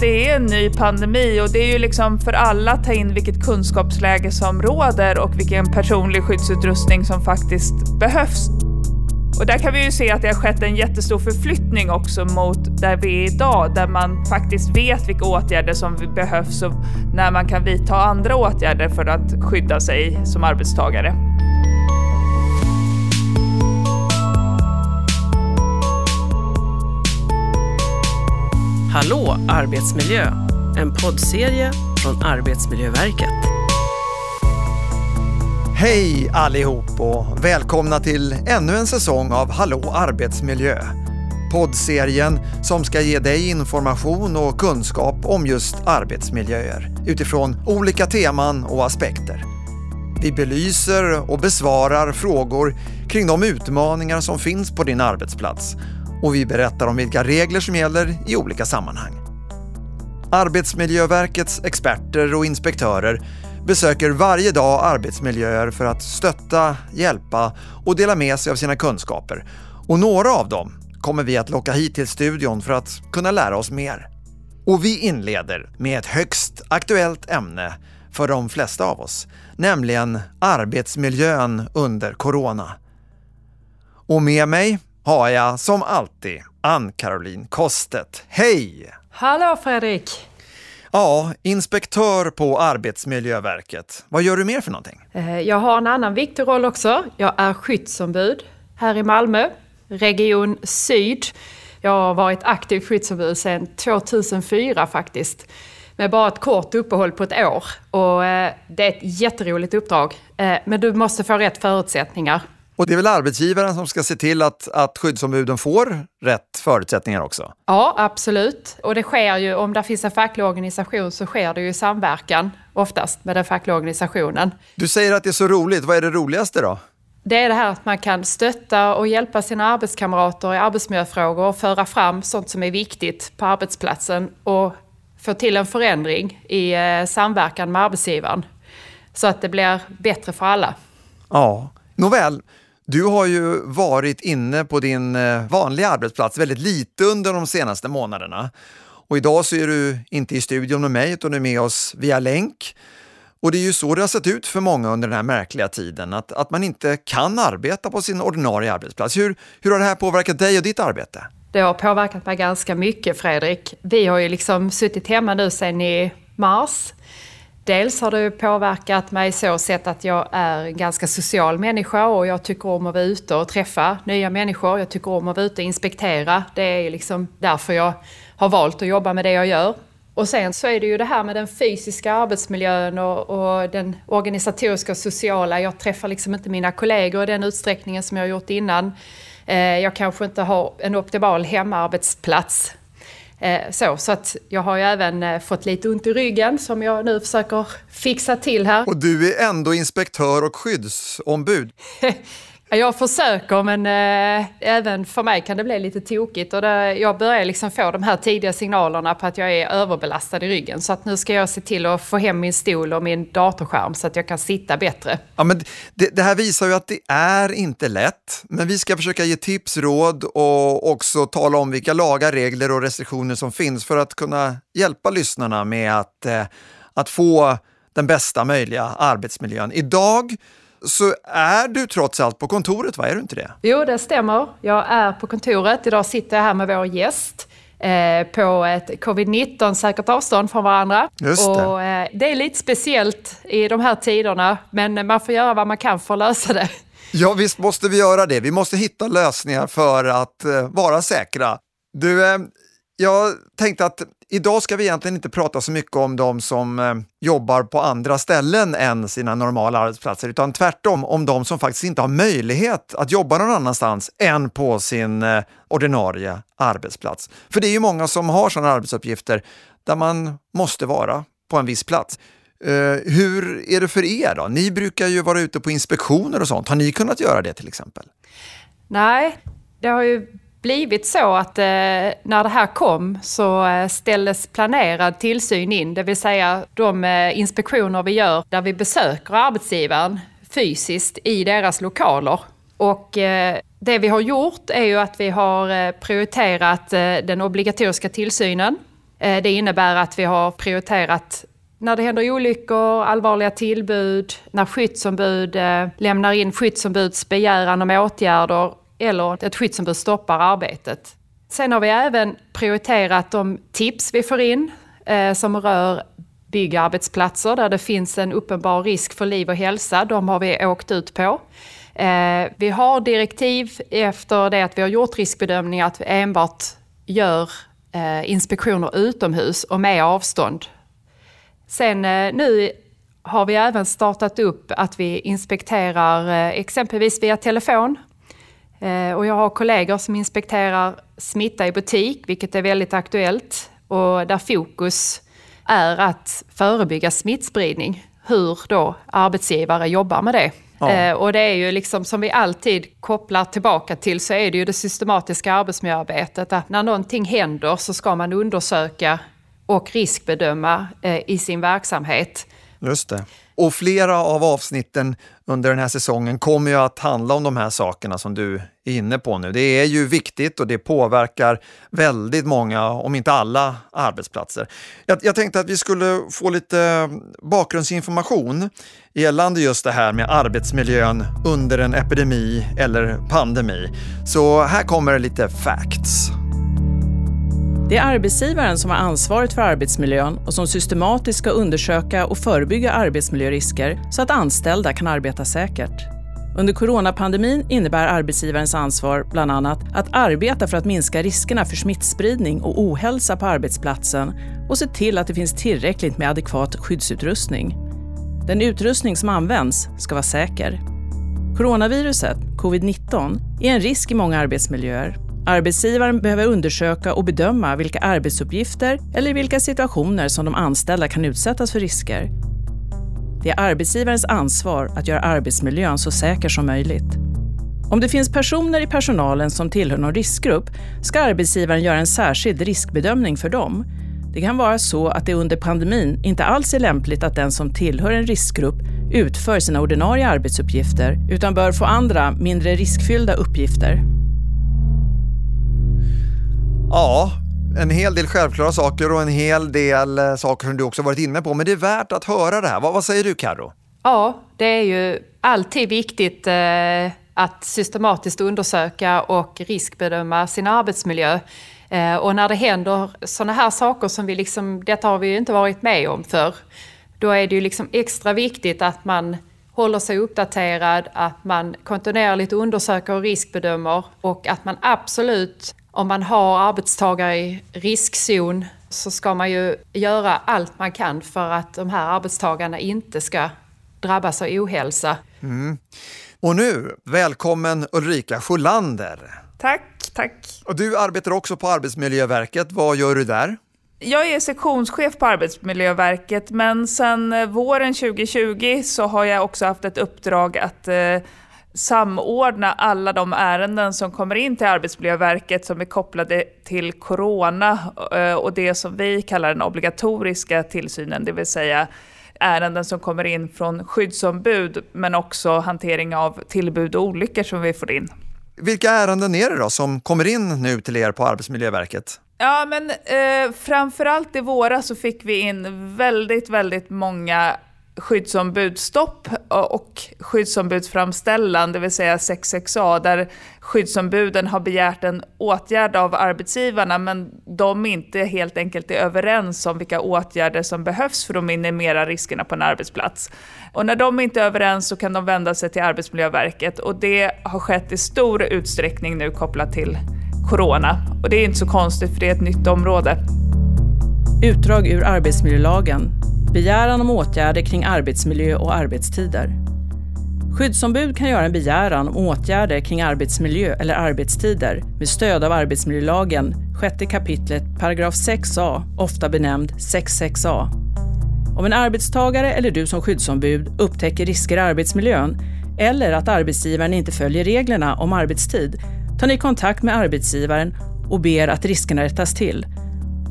det är en ny pandemi och det är ju liksom för alla att ta in vilket kunskapsläge som råder och vilken personlig skyddsutrustning som faktiskt behövs. Och där kan vi ju se att det har skett en jättestor förflyttning också mot där vi är idag, där man faktiskt vet vilka åtgärder som behövs och när man kan vidta andra åtgärder för att skydda sig som arbetstagare. Hallå arbetsmiljö! En poddserie från Arbetsmiljöverket. Hej allihop och välkomna till ännu en säsong av Hallå arbetsmiljö. Poddserien som ska ge dig information och kunskap om just arbetsmiljöer utifrån olika teman och aspekter. Vi belyser och besvarar frågor kring de utmaningar som finns på din arbetsplats och vi berättar om vilka regler som gäller i olika sammanhang. Arbetsmiljöverkets experter och inspektörer besöker varje dag arbetsmiljöer för att stötta, hjälpa och dela med sig av sina kunskaper. Och några av dem kommer vi att locka hit till studion för att kunna lära oss mer. Och vi inleder med ett högst aktuellt ämne för de flesta av oss, nämligen arbetsmiljön under corona. Och med mig har jag som alltid Ann-Caroline Kostet. Hej! Hallå Fredrik! Ja, inspektör på Arbetsmiljöverket. Vad gör du mer för någonting? Eh, jag har en annan viktig roll också. Jag är skyddsombud här i Malmö, Region Syd. Jag har varit aktiv skyddsombud sedan 2004 faktiskt. Med bara ett kort uppehåll på ett år. Och eh, det är ett jätteroligt uppdrag. Eh, men du måste få rätt förutsättningar. Och det är väl arbetsgivaren som ska se till att, att skyddsombuden får rätt förutsättningar också? Ja, absolut. Och det sker ju, om det finns en facklig organisation så sker det ju samverkan oftast med den fackliga organisationen. Du säger att det är så roligt. Vad är det roligaste då? Det är det här att man kan stötta och hjälpa sina arbetskamrater i arbetsmiljöfrågor och föra fram sånt som är viktigt på arbetsplatsen och få till en förändring i eh, samverkan med arbetsgivaren. Så att det blir bättre för alla. Ja, nåväl. Du har ju varit inne på din eh, vanliga arbetsplats väldigt lite under de senaste månaderna. Och idag så är du inte i studion med mig utan du är med oss via länk. Och det är ju så det har sett ut för många under den här märkliga tiden, att, att man inte kan arbeta på sin ordinarie arbetsplats. Hur, hur har det här påverkat dig och ditt arbete? Det har påverkat mig ganska mycket Fredrik. Vi har ju liksom suttit hemma nu sedan i mars Dels har det påverkat mig så sett att jag är en ganska social människa och jag tycker om att vara ute och träffa nya människor. Jag tycker om att vara ute och inspektera. Det är liksom därför jag har valt att jobba med det jag gör. Och sen så är det ju det här med den fysiska arbetsmiljön och, och, den organisatoriska och sociala. Jag träffar liksom inte mina kollegor i den utsträckningen som jag har gjort innan. Eh, jag kanske inte har en optimal hemarbetsplats så, så att jag har ju även eh, fått lite ont i ryggen som jag nu försöker fixa till här. Och du är ändå inspektör och skyddsombud. Jag försöker men eh, även för mig kan det bli lite tokigt. Och det, jag börjar liksom få de här tidiga signalerna på att jag är överbelastad i ryggen. Så att nu ska jag se till att få hem min stol och min datorskärm så att jag kan sitta bättre. Ja, men det, det här visar ju att det är inte lätt. Men vi ska försöka ge tips, råd och också tala om vilka lagar, regler och restriktioner som finns för att kunna hjälpa lyssnarna med att, eh, att få den bästa möjliga arbetsmiljön. Idag så är du trots allt på kontoret, va? Är du inte det? Jo, det stämmer. Jag är på kontoret. Idag sitter jag här med vår gäst eh, på ett covid-19 säkert avstånd från varandra. Just det. Och, eh, det är lite speciellt i de här tiderna, men man får göra vad man kan för att lösa det. Ja, visst måste vi göra det. Vi måste hitta lösningar för att eh, vara säkra. Du, jag tänkte att idag ska vi egentligen inte prata så mycket om de som eh, jobbar på andra ställen än sina normala arbetsplatser, utan tvärtom om de som faktiskt inte har möjlighet att jobba någon annanstans än på sin eh, ordinarie arbetsplats. För det är ju många som har sådana arbetsuppgifter där man måste vara på en viss plats. Eh, hur är det för er då? Ni brukar ju vara ute på inspektioner och sånt. Har ni kunnat göra det till exempel? Nej, det har ju blivit så att eh, när det här kom så eh, ställdes planerad tillsyn in, det vill säga de eh, inspektioner vi gör där vi besöker arbetsgivaren fysiskt i deras lokaler. Och eh, det vi har gjort är ju att vi har eh, prioriterat eh, den obligatoriska tillsynen. Eh, det innebär att vi har prioriterat när det händer olyckor, allvarliga tillbud, när skyddsombud eh, lämnar in skyddsombuds begäran om åtgärder eller ett skyddsombud stoppar arbetet. Sen har vi även prioriterat de tips vi får in eh, som rör byggarbetsplatser där det finns en uppenbar risk för liv och hälsa. De har vi åkt ut på. Eh, vi har direktiv efter det att vi har gjort riskbedömningar att vi enbart gör eh, inspektioner utomhus och med avstånd. Sen eh, nu har vi även startat upp att vi inspekterar eh, exempelvis via telefon. Eh, och jag har kollegor som inspekterar smitta i butik, vilket är väldigt aktuellt. Och där fokus är att förebygga smittspridning. Hur då arbetsgivare jobbar med det. Ja. Eh, och det är ju liksom som vi alltid kopplar tillbaka till så är det ju det systematiska arbetsmiljöarbetet. Att när någonting händer så ska man undersöka och riskbedöma eh, i sin verksamhet. Just det. Och flera av avsnitten under den här säsongen kommer ju att handla om de här sakerna som du är inne på nu. Det är ju viktigt och det påverkar väldigt många, om inte alla, arbetsplatser. Jag, jag tänkte att vi skulle få lite bakgrundsinformation gällande just det här med arbetsmiljön under en epidemi eller pandemi. Så här kommer lite facts. Det är arbetsgivaren som har ansvaret för arbetsmiljön och som systematiskt ska undersöka och förebygga arbetsmiljörisker så att anställda kan arbeta säkert. Under coronapandemin innebär arbetsgivarens ansvar bland annat att arbeta för att minska riskerna för smittspridning och ohälsa på arbetsplatsen och se till att det finns tillräckligt med adekvat skyddsutrustning. Den utrustning som används ska vara säker. Coronaviruset, covid-19, är en risk i många arbetsmiljöer Arbetsgivaren behöver undersöka och bedöma vilka arbetsuppgifter eller vilka situationer som de anställda kan utsättas för risker. Det är arbetsgivarens ansvar att göra arbetsmiljön så säker som möjligt. Om det finns personer i personalen som tillhör någon riskgrupp ska arbetsgivaren göra en särskild riskbedömning för dem. Det kan vara så att det under pandemin inte alls är lämpligt att den som tillhör en riskgrupp utför sina ordinarie arbetsuppgifter utan bör få andra, mindre riskfyllda uppgifter. Ja, en hel del självklara saker och en hel del eh, saker som du också varit inne på. Men det är värt att höra det här. Vad, vad säger du Karo? Ja, det är ju alltid viktigt eh, att systematiskt undersöka och riskbedöma sin arbetsmiljö. Eh, och när det händer sådana här saker som vi liksom, detta har vi ju inte varit med om för då är det ju liksom extra viktigt att man håller sig uppdaterad, att man kontinuerligt undersöker och riskbedömer och att man absolut om man har arbetstagare i riskzon så ska man ju göra allt man kan för att de här arbetstagarna inte ska drabbas av ohälsa. Mm. Och nu, välkommen Ulrika Sjölander. Tack, tack. Och du arbetar också på Arbetsmiljöverket. Vad gör du där? Jag är sektionschef på Arbetsmiljöverket, men sedan våren 2020 så har jag också haft ett uppdrag att eh, samordna alla de ärenden som kommer in till Arbetsmiljöverket som är kopplade till corona eh, och det som vi kallar den obligatoriska tillsynen, det vill säga ärenden som kommer in från skyddsombud men också hantering av tillbud och olyckor som vi får in. Vilka ärenden är det då som kommer in nu till er på Arbetsmiljöverket? Ja, men eh, framförallt i våras så fick vi in väldigt, väldigt många skyddsombudsstopp och skyddsombudsframställan, det vill säga 66A, där skyddsombuden har begärt en åtgärd av arbetsgivarna men de inte helt enkelt är överens om vilka åtgärder som behövs för att minimera riskerna på en arbetsplats. Och när de inte är överens så kan de vända sig till Arbetsmiljöverket och det har skett i stor utsträckning nu kopplat till corona. Och det är inte så konstigt för det är ett nytt område. Utdrag ur arbetsmiljölagen Begäran om åtgärder kring arbetsmiljö och arbetstider. Skyddsombud kan göra en begäran om åtgärder kring arbetsmiljö eller arbetstider med stöd av arbetsmiljölagen, 6 kapitlet, paragraf 6a, ofta benämnd 66a. Om en arbetstagare eller du som skyddsombud upptäcker risker i arbetsmiljön eller att arbetsgivaren inte följer reglerna om arbetstid tar ni kontakt med arbetsgivaren och ber att riskerna rättas till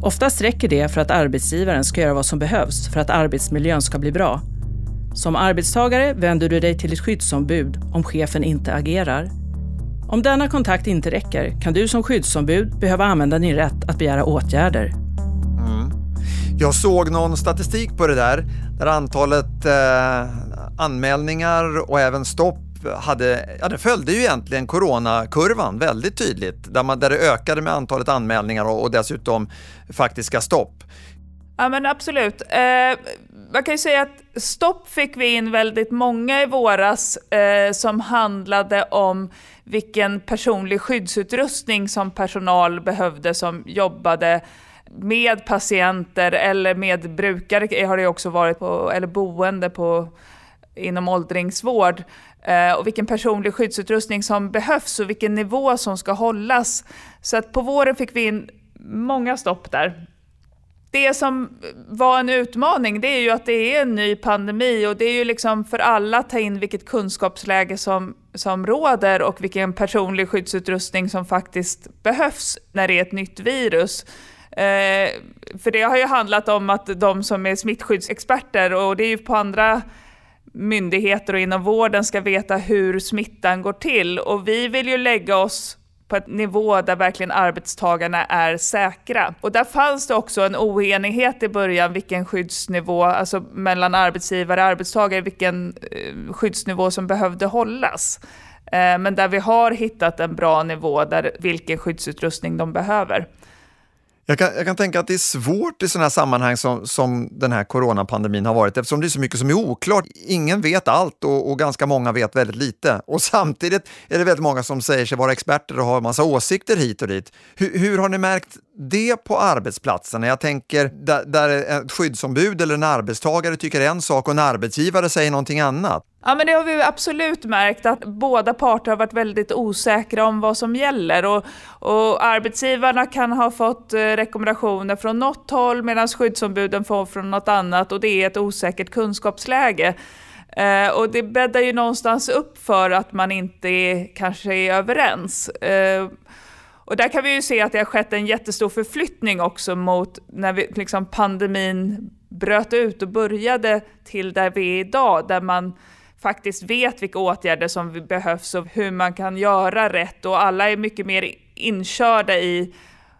Oftast räcker det för att arbetsgivaren ska göra vad som behövs för att arbetsmiljön ska bli bra. Som arbetstagare vänder du dig till ett skyddsombud om chefen inte agerar. Om denna kontakt inte räcker kan du som skyddsombud behöva använda din rätt att begära åtgärder. Mm. Jag såg någon statistik på det där, där antalet eh, anmälningar och även stopp hade, ja det följde ju egentligen coronakurvan väldigt tydligt, där, man, där det ökade med antalet anmälningar och, och dessutom faktiska stopp. Ja men absolut. Eh, man kan ju säga att stopp fick vi in väldigt många i våras eh, som handlade om vilken personlig skyddsutrustning som personal behövde som jobbade med patienter eller med brukare har det också varit på, eller boende på, inom åldringsvård eh, Eh, och vilken personlig skyddsutrustning som behövs och vilken nivå som ska hållas. Så att på våren fick vi in många stopp där. Det som var en utmaning det är ju att det är en ny pandemi och det är ju liksom för alla att ta in vilket kunskapsläge som, som råder och vilken personlig skyddsutrustning som faktiskt behövs när det är ett nytt virus. Eh, för det har ju handlat om att de som är smittskyddsexperter, och det är ju på andra myndigheter och inom vården, ska veta hur smittan går till. Och vi vill ju lägga oss på en nivå där verkligen arbetstagarna är säkra. Och där fanns det också en oenighet i början vilken skyddsnivå, alltså mellan arbetsgivare och arbetstagare, vilken eh, skyddsnivå som behövde hållas. Eh, men där vi har hittat en bra nivå, där vilken skyddsutrustning de behöver. Jag kan, jag kan tänka att det är svårt i sådana här sammanhang som, som den här coronapandemin har varit eftersom det är så mycket som är oklart. Ingen vet allt och, och, ganska många vet väldigt lite. Och samtidigt är det väldigt många som säger sig vara experter och har massa åsikter hit och dit. Hur, hur har ni märkt det på arbetsplatsen? Jag tänker där, där ett skyddsombud eller en arbetstagare tycker en sak och en arbetsgivare säger någonting annat. Ja men det har vi absolut märkt att båda parter har varit väldigt osäkra om vad som gäller och, och arbetsgivarna kan ha fått eh, rekommendationer från något håll medan skyddsombuden får från något annat och det är ett osäkert kunskapsläge. Eh, och det bäddar ju någonstans upp för att man inte är, kanske är överens. Eh, och där kan vi ju se att det har skett en jättestor förflyttning också mot när vi, liksom pandemin bröt ut och började till där vi är idag, där man faktiskt vet vilka åtgärder som behövs och hur man kan göra rätt och alla är mycket mer inkörda i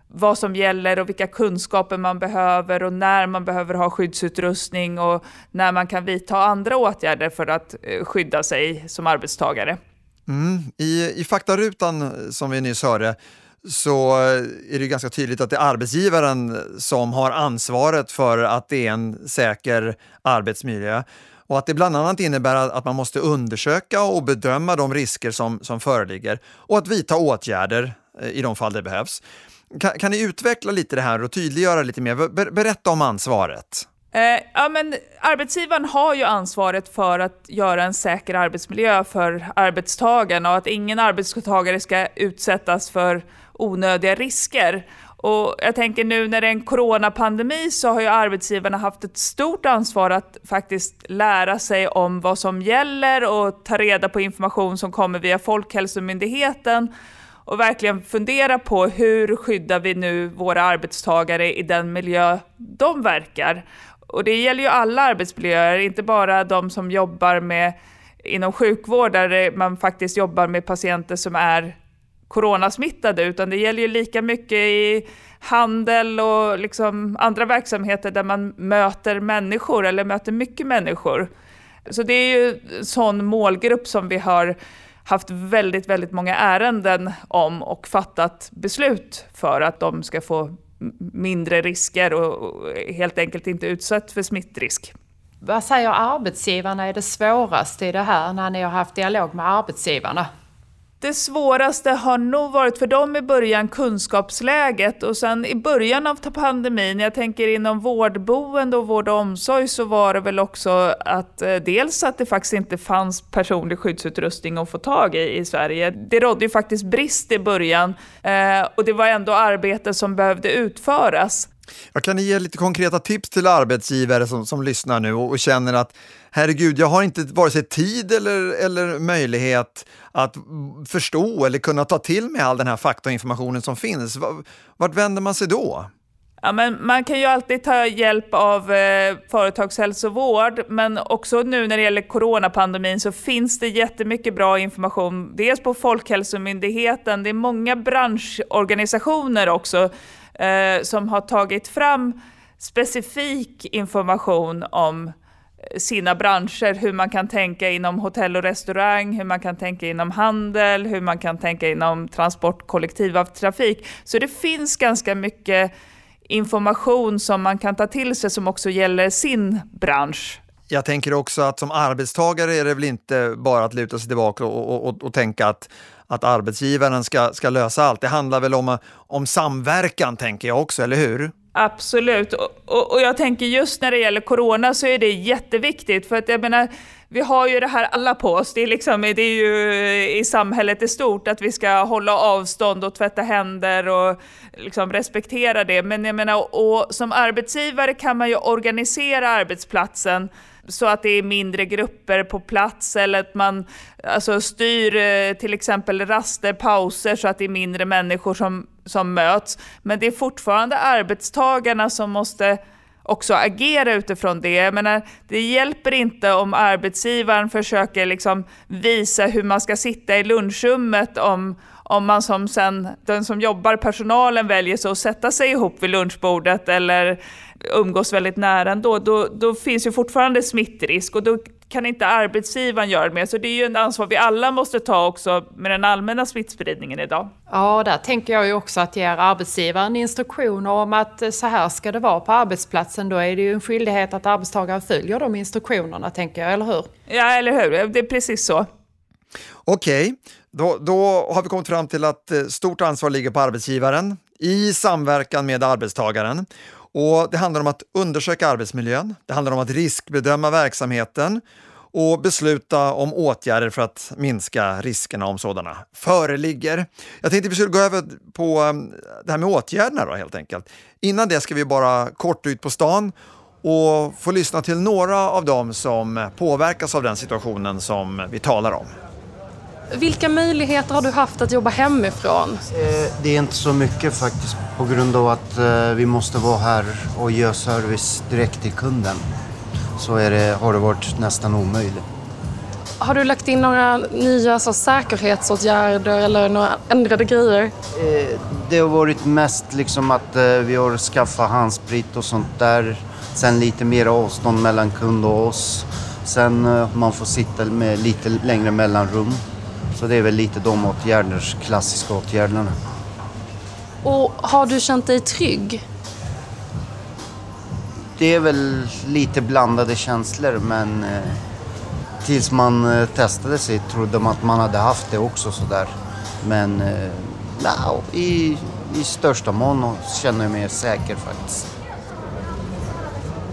vad som gäller och vilka kunskaper man behöver och när man behöver ha skyddsutrustning och när man kan vidta andra åtgärder för att eh, skydda sig som arbetstagare. Mm. I, I faktarutan som vi nyss hörde så eh, är det ganska tydligt att det är arbetsgivaren som har ansvaret för att det är en säker arbetsmiljö och att det bland annat innebär att man måste undersöka och bedöma de risker som, som föreligger och att vidta åtgärder eh, i de fall det behövs. Kan, kan ni utveckla lite det här och tydliggöra lite mer? Ber, berätta om ansvaret. Eh, ja, men arbetsgivaren har ju ansvaret för att göra en säker arbetsmiljö för arbetstagarna och att ingen arbetstagare ska utsättas för onödiga risker. Och jag tänker nu när det är en coronapandemi så har ju arbetsgivarna haft ett stort ansvar att faktiskt lära sig om vad som gäller och ta reda på information som kommer via Folkhälsomyndigheten och verkligen fundera på hur skyddar vi nu våra arbetstagare i den miljö de verkar. Och det gäller ju alla arbetsmiljöer, inte bara de som jobbar med inom sjukvård där man faktiskt jobbar med patienter som är coronasmittade, utan det gäller ju lika mycket i handel och liksom andra verksamheter där man möter människor eller möter mycket människor. Så det är ju en sån målgrupp som vi har haft väldigt, väldigt många ärenden om och fattat beslut för att de ska få mindre risker och helt enkelt inte utsatt för smittrisk. Vad säger arbetsgivarna är det svåraste i det här när ni har haft dialog med arbetsgivarna? Det svåraste har nog varit för dem i början kunskapsläget och sen i början av pandemin, jag tänker inom vårdboende och vård och omsorg så var det väl också att eh, dels att det faktiskt inte fanns personlig skyddsutrustning att få tag i i Sverige. Det rådde ju faktiskt brist i början eh, och det var ändå arbete som behövde utföras. Jag kan ni ge lite konkreta tips till arbetsgivare som, som lyssnar nu och, och känner att herregud, jag har inte vare sig tid eller, eller möjlighet att förstå eller kunna ta till mig all den här fakta och informationen som finns. Vart vänder man sig då? Ja, men man kan ju alltid ta hjälp av eh, företagshälsovård, men också nu när det gäller coronapandemin så finns det jättemycket bra information. Dels på Folkhälsomyndigheten, det är många branschorganisationer också eh, som har tagit fram specifik information om sina branscher, hur man kan tänka inom hotell och restaurang, hur man kan tänka inom handel, hur man kan tänka inom transport, kollektivtrafik. Så det finns ganska mycket information som man kan ta till sig som också gäller sin bransch. Jag tänker också att som arbetstagare är det väl inte bara att luta sig tillbaka och, och, och, och tänka att, att arbetsgivaren ska, ska lösa allt. Det handlar väl om, om samverkan, tänker jag också, eller hur? Absolut, och, och, jag tänker just när det gäller corona så är det jätteviktigt för att jag menar, vi har ju det här alla på oss, det är, liksom, det är ju i samhället i stort att vi ska hålla avstånd och tvätta händer och liksom respektera det. Men jag menar, och som arbetsgivare kan man ju organisera arbetsplatsen så att det är mindre grupper på plats eller att man alltså, styr eh, till exempel raster, pauser så att det är mindre människor som, som möts. Men det är fortfarande arbetstagarna som måste också agera utifrån det. Jag menar, det hjälper inte om arbetsgivaren försöker liksom visa hur man ska sitta i lunchrummet om, om man som sen, den som jobbar, personalen väljer sig att sätta sig ihop vid lunchbordet eller umgås väldigt nära ändå, då, då finns ju fortfarande smittrisk och då kan inte arbetsgivaren göra mer. Så det är ju ett ansvar vi alla måste ta också med den allmänna smittspridningen idag. Ja, där tänker jag ju också att ger arbetsgivaren instruktioner om att så här ska det vara på arbetsplatsen, då är det ju en skyldighet att arbetstagaren följer de instruktionerna, tänker jag, eller hur? Ja, eller hur? Det är precis så. Okej, okay. då, då har vi kommit fram till att eh, stort ansvar ligger på arbetsgivaren i samverkan med arbetstagaren. Och Det handlar om att undersöka arbetsmiljön, det handlar om att riskbedöma verksamheten och besluta om åtgärder för att minska riskerna om sådana föreligger. Jag tänkte vi skulle gå över på eh, det här med åtgärderna då helt enkelt. Innan det ska vi bara kort ut på stan och få lyssna till några av dem som påverkas av den situationen som vi talar om. Vilka möjligheter har du haft att jobba hemifrån? Eh, det är inte så mycket faktiskt på grund av att eh, vi måste vara här och göra service direkt till kunden. Så det, har det varit nästan omöjligt. Har du lagt in några nya så, säkerhetsåtgärder eller några ändrade grejer? Eh, det har varit mest liksom att vi har skaffat handsprit och sånt där. Sen lite mer avstånd mellan kund och oss. Sen man får sitta med lite längre mellanrum. Så det är väl lite de åtgärder, klassiska åtgärderna. Och har du känt dig trygg? Det är väl lite blandade känslor men eh, tills man eh, testade sig trodde man att man hade haft det också sådär. Men eh, no, i, i största mån känner jag mig säker faktiskt.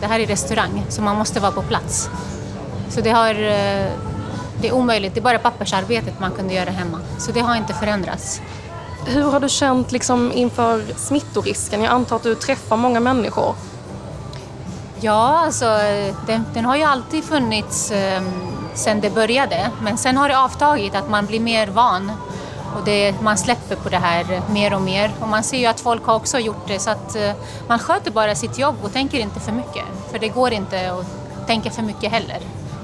Det här är restaurang så man måste vara på plats. Så det har eh, det är omöjligt, det är bara pappersarbetet man kunde göra hemma. Så det har inte förändrats. Hur har du känt liksom inför smittorisken? Jag antar att du träffar många människor. Ja, alltså den, den har ju alltid funnits eh, sedan det började. Men sen har det avtagit, att man blir mer van. Och det, man släpper på det här mer och mer. Och man ser ju att folk har också gjort det. Så att eh, man sköter bara sitt jobb och tänker inte för mycket. För det går inte att tänka för mycket heller.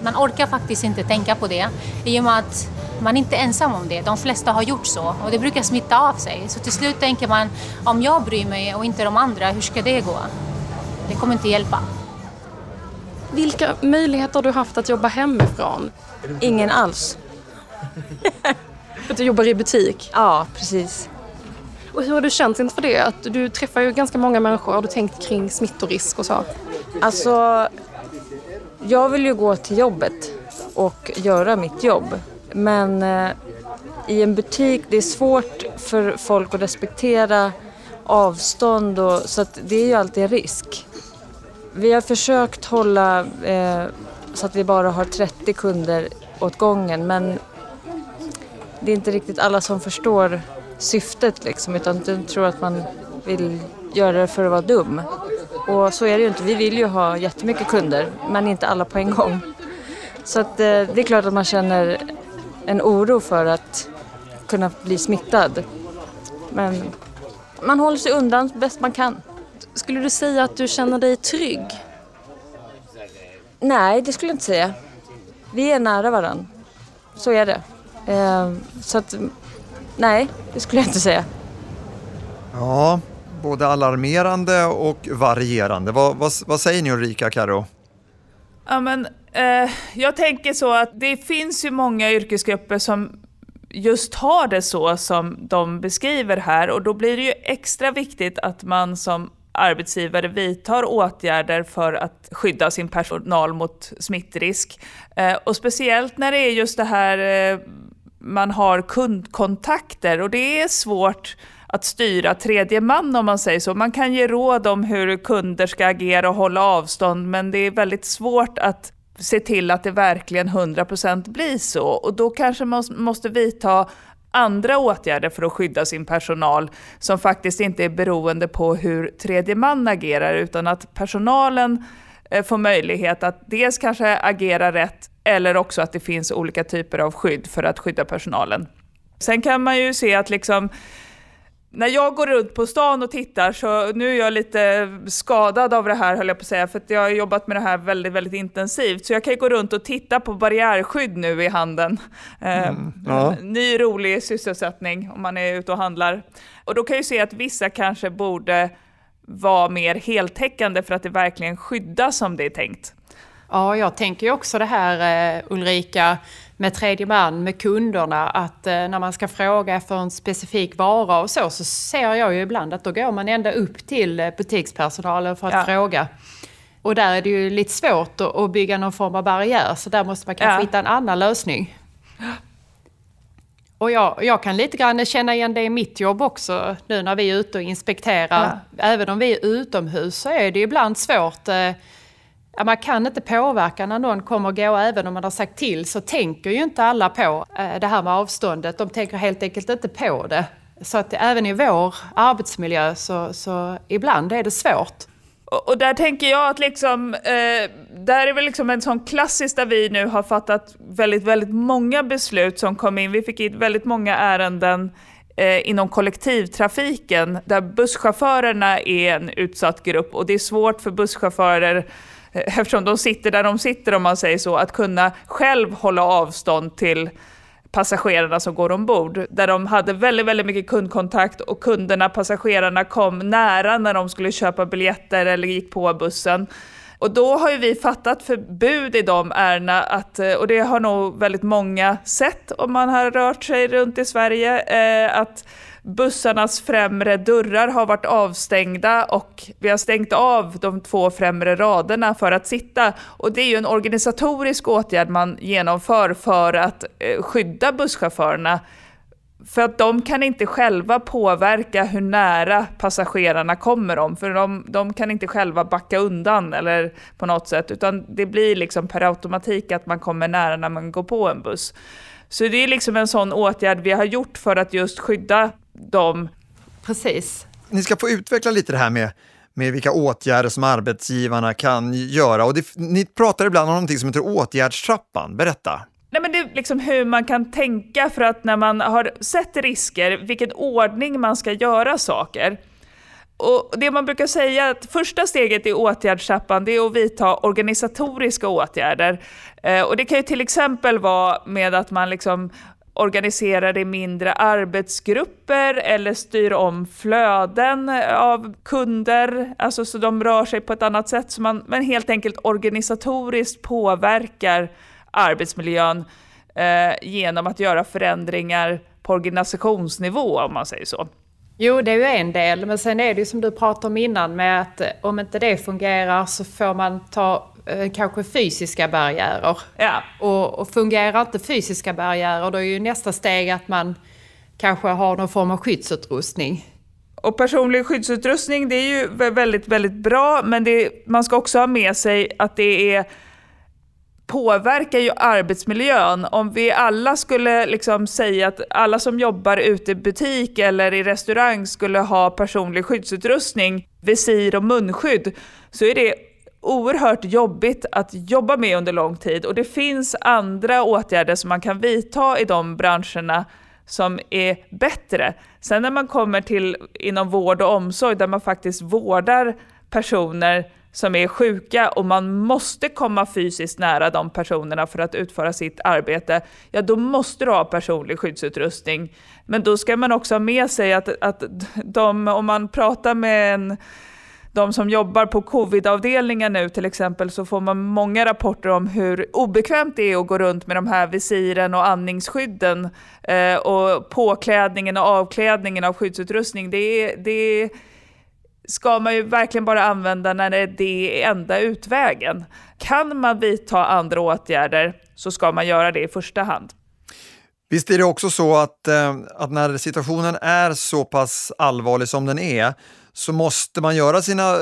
Man orkar faktiskt inte tänka på det i och med att man är inte ensam om det. De flesta har gjort så och det brukar smitta av sig. Så till slut tänker man, om jag bryr mig och inte de andra, hur ska det gå? Det kommer inte hjälpa. Vilka möjligheter har du haft att jobba hemifrån? Ingen alls. För att du jobbar i butik? Ja, precis. Och hur har du känt inför det? Att du träffar ju ganska många människor. Har du tänkt kring smittorisk och så? Alltså, jag vill ju gå till jobbet och göra mitt jobb. Men eh, i en butik, det är svårt för folk att respektera avstånd och, så att det är ju alltid en risk. Vi har försökt hålla eh, så att vi bara har 30 kunder åt gången men det är inte riktigt alla som förstår syftet liksom utan de tror att man vill göra det för att vara dum. Och så är det ju inte. Vi vill ju ha jättemycket kunder, men inte alla på en gång. Så att, eh, det är klart att man känner en oro för att kunna bli smittad. Men man håller sig undan bäst man kan. Skulle du säga att du känner dig trygg? Nej, det skulle jag inte säga. Vi är nära varandra. Så är det. Eh, så att, nej, det skulle jag inte säga. Ja, både alarmerande och varierande. Vad, vad, vad säger ni Ulrika, Karo? Ja, men, eh, jag tänker så att det finns ju många yrkesgrupper som just har det så som de beskriver här och då blir det ju extra viktigt att man som arbetsgivare vidtar åtgärder för att skydda sin personal mot smittrisk. Eh, och speciellt när det är just det här eh, man har kundkontakter och det är svårt att styra tredje man om man säger så. Man kan ge råd om hur kunder ska agera och hålla avstånd men det är väldigt svårt att se till att det verkligen 100% blir så. Och då kanske man måste vidta andra åtgärder för att skydda sin personal som faktiskt inte är beroende på hur tredje man agerar utan att personalen eh, får möjlighet att dels kanske agera rätt eller också att det finns olika typer av skydd för att skydda personalen. Sen kan man ju se att liksom när jag går runt på stan och tittar så nu är jag lite skadad av det här höll jag på att säga för att jag har jobbat med det här väldigt, väldigt intensivt. Så jag kan gå runt och titta på barriärskydd nu i handen. Eh, mm, ja. Ny rolig sysselsättning om man är ute och handlar. Och då kan jag se att vissa kanske borde vara mer heltäckande för att det verkligen skyddas som det är tänkt. Ja, jag tänker ju också det här eh, Ulrika med tredje man, med kunderna, att eh, när man ska fråga efter en specifik vara och så, så ser jag ju ibland att då går man ända upp till eh, butikspersonalen för att ja. fråga. Och där är det ju lite svårt att bygga någon form av barriär, så där måste man kanske ja. hitta en annan lösning. Och jag, jag, kan lite grann känna igen det i mitt jobb också, nu när vi är ute och inspekterar. Ja. Även om vi är utomhus så är det ibland svårt. Ja, man kan inte påverka när någon kommer och går även om man har sagt till så tänker ju inte alla på eh, det här med avståndet. De tänker helt enkelt inte på det. Så att även i vår arbetsmiljö så, så ibland är det svårt. Och, och där tänker jag att liksom, eh, där är väl liksom en sån klassisk där vi nu har fattat väldigt, väldigt många beslut som kom in. Vi fick in väldigt många ärenden eh, inom kollektivtrafiken där busschaufförerna är en utsatt grupp och det är svårt för busschaufförer Eh, eftersom de sitter där de sitter om man säger så, att kunna själv hålla avstånd till passagerarna som går ombord. Där de hade väldigt, väldigt mycket kundkontakt och kunderna, passagerarna kom nära när de skulle köpa biljetter eller gick på bussen. Och då har ju vi fattat förbud i de ärendena, att, eh, och det har nog väldigt många sett om man har rört sig runt i Sverige, eh, att bussarnas främre dörrar har varit avstängda och vi har stängt av de två främre raderna för att sitta. Och det är ju en organisatorisk åtgärd man genomför för att eh, skydda busschaufförerna. För att de kan inte själva påverka hur nära passagerarna kommer dem, för de, de kan inte själva backa undan eller på något sätt, utan det blir liksom per automatik att man kommer nära när man går på en buss. Så det är liksom en sån åtgärd vi har gjort för att just skydda dem. Precis. Ni ska få utveckla lite det här med med vilka åtgärder som arbetsgivarna kan göra. Och det, ni pratar ibland om någonting som heter åtgärdstrappan. Berätta. Nej, men det är liksom hur man kan tänka för att när man har sett risker, vilken ordning man ska göra saker. Och det man brukar säga att första steget i åtgärdstrappan det är att vidta organisatoriska åtgärder. Eh, och det kan ju till exempel vara med att man liksom organiserar i mindre arbetsgrupper eller styr om flöden av kunder, alltså så de rör sig på ett annat sätt. Så man, men helt enkelt organisatoriskt påverkar arbetsmiljön eh, genom att göra förändringar på organisationsnivå om man säger så. Jo, det är ju en del, men sen är det ju som du pratade om innan med att om inte det fungerar så får man ta kanske fysiska barriärer. Ja. Och, och fungerar inte fysiska barriärer då är ju nästa steg att man kanske har någon form av skyddsutrustning. Och personlig skyddsutrustning det är ju väldigt, väldigt bra, men det, man ska också ha med sig att det är påverkar ju arbetsmiljön. Om vi alla skulle liksom säga att alla som jobbar ute i butik eller i restaurang skulle ha personlig skyddsutrustning, visir och munskydd, så är det oerhört jobbigt att jobba med under lång tid. Och det finns andra åtgärder som man kan vidta i de branscherna som är bättre. Sen när man kommer till inom vård och omsorg där man faktiskt vårdar personer som är sjuka och man måste komma fysiskt nära de personerna för att utföra sitt arbete, ja då måste du ha personlig skyddsutrustning. Men då ska man också ha med sig att, att de, om man pratar med en de som jobbar på covidavdelningen nu till exempel så får man många rapporter om hur obekvämt det är att gå runt med de här visiren och andningsskydden eh, och påklädningen och avklädningen av skyddsutrustning. Det, det ska man ju verkligen bara använda när det är enda utvägen. Kan man vidta andra åtgärder så ska man göra det i första hand. Visst är det också så att, eh, att när situationen är så pass allvarlig som den är så måste man göra sina eh,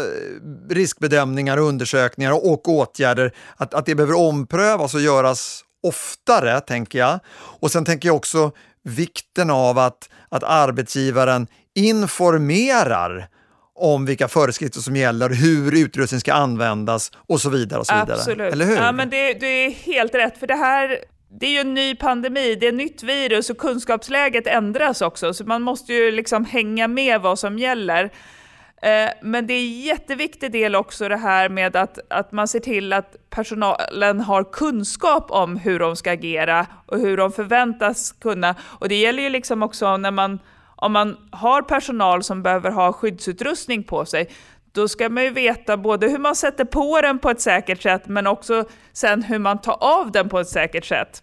riskbedömningar, undersökningar och åtgärder, att, att det behöver omprövas och göras oftare, tänker jag. Och sen tänker jag också vikten av att, att arbetsgivaren informerar om vilka föreskrifter som gäller, hur utrustning ska användas och så vidare. Och så vidare. Absolut. Eller hur? Ja, men det, det är helt rätt, för det här det är ju en ny pandemi, det är ett nytt virus och kunskapsläget ändras också, så man måste ju liksom hänga med vad som gäller. Eh, men det är en jätteviktig del också det här med att, att man ser till att personalen har kunskap om hur de ska agera och hur de förväntas kunna. Och det gäller ju liksom också när man, om man har personal som behöver ha skyddsutrustning på sig, då ska man ju veta både hur man sätter på den på ett säkert sätt, men också sen hur man tar av den på ett säkert sätt.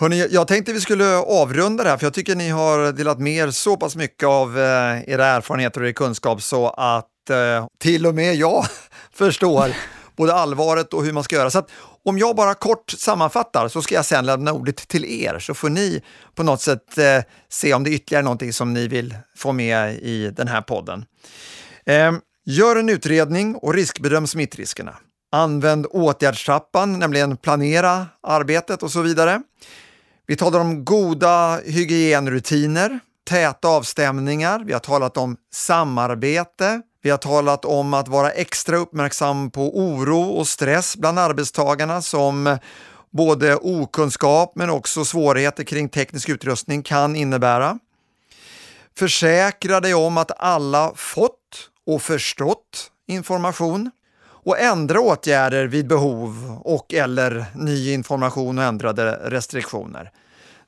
Hörrni, jag tänkte vi skulle avrunda det här, för jag tycker ni har delat med er så pass mycket av eh, era erfarenheter och er kunskap så att eh, till och med jag förstår både allvaret och hur man ska göra. Så att, om jag bara kort sammanfattar så ska jag sen lämna ordet till er så får ni på något sätt eh, se om det är ytterligare någonting som ni vill få med i den här podden. Eh, gör en utredning och riskbedöm smittriskerna. Använd åtgärdstrappan, nämligen planera arbetet och så vidare. Vi talar om goda hygienrutiner, täta avstämningar, vi har talat om samarbete, vi har talat om att vara extra uppmärksam på oro och stress bland arbetstagarna som både okunskap men också svårigheter kring teknisk utrustning kan innebära. Försäkra dig om att alla fått och förstått information och ändra åtgärder vid behov och eller ny information och ändrade restriktioner.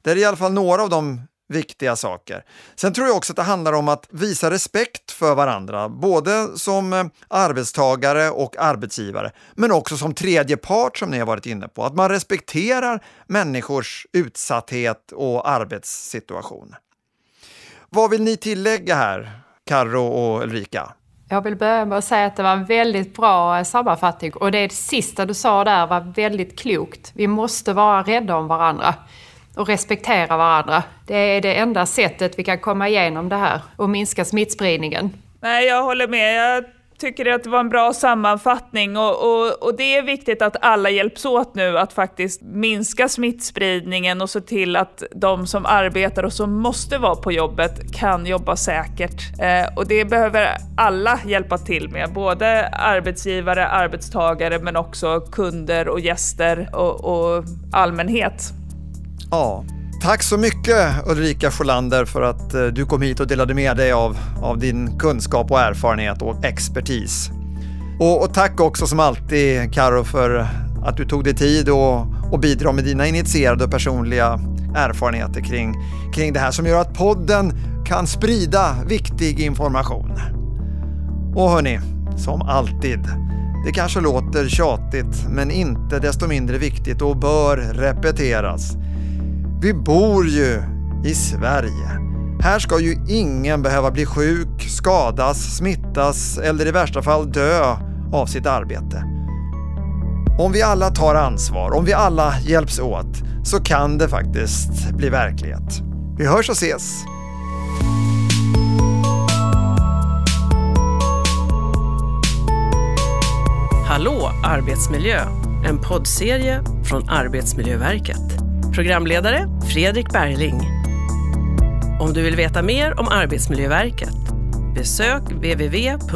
Det är i alla fall några av de viktiga saker. Sen tror jag också att det handlar om att visa respekt för varandra, både som eh, arbetstagare och arbetsgivare, men också som tredje part som ni har varit inne på. Att man respekterar människors utsatthet och arbetssituation. Vad vill ni tillägga här, Karro och Ulrika? Jag vill börja med att säga att det var en väldigt bra eh, sammanfattning och det sista du sa där var väldigt klokt. Vi måste vara rädda om varandra och respektera varandra. Det är det enda sättet vi kan komma igenom det här och minska smittspridningen. Nej, jag håller med. Jag tycker att det var en bra sammanfattning och, och, och, det är viktigt att alla hjälps åt nu att faktiskt minska smittspridningen och se till att de som arbetar och som måste vara på jobbet kan jobba säkert. Eh, och det behöver alla hjälpa till med, både arbetsgivare, arbetstagare men också kunder och gäster och, och allmänhet. Ja, Tack så mycket Ulrika Sjölander för att eh, du kom hit och delade med dig av, av din kunskap och erfarenhet och expertis. Och, och tack också som alltid Karo för att du tog dig tid och, och bidrar med dina initierade och personliga erfarenheter kring, kring det här som gör att podden kan sprida viktig information. Och hörni, som alltid, det kanske låter tjatigt men inte desto mindre viktigt och bör repeteras. Vi bor ju i Sverige. Här ska ju ingen behöva bli sjuk, skadas, smittas eller i värsta fall dö av sitt arbete. Om vi alla tar ansvar, om vi alla hjälps åt, så kan det faktiskt bli verklighet. Vi hörs och ses! Hallå arbetsmiljö! En poddserie från Arbetsmiljöverket. Programledare Fredrik Bergling. Om du vill veta mer om Arbetsmiljöverket besök www.av.se